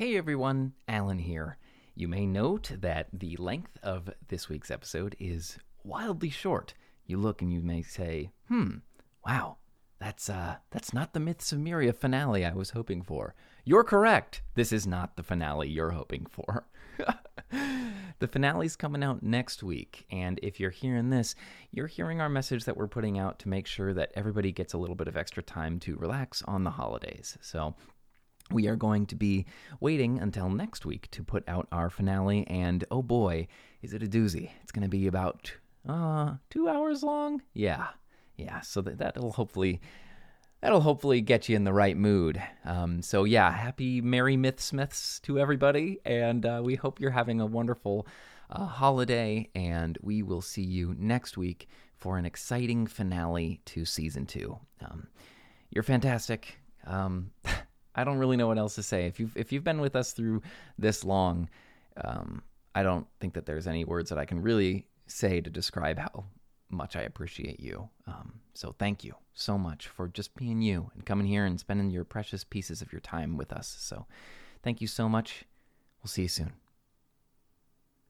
Hey everyone, Alan here. You may note that the length of this week's episode is wildly short. You look and you may say, "Hmm, wow, that's uh that's not the Myths of Myria finale I was hoping for." You're correct. This is not the finale you're hoping for. the finale's coming out next week, and if you're hearing this, you're hearing our message that we're putting out to make sure that everybody gets a little bit of extra time to relax on the holidays. So, we are going to be waiting until next week to put out our finale, and oh boy, is it a doozy! It's going to be about uh two hours long. Yeah, yeah. So that that'll hopefully that'll hopefully get you in the right mood. Um, so yeah, happy Merry Myth Smiths to everybody, and uh, we hope you're having a wonderful uh, holiday. And we will see you next week for an exciting finale to season two. Um, you're fantastic. Um, I don't really know what else to say. If you've if you've been with us through this long, um, I don't think that there's any words that I can really say to describe how much I appreciate you. Um, so thank you so much for just being you and coming here and spending your precious pieces of your time with us. So thank you so much. We'll see you soon.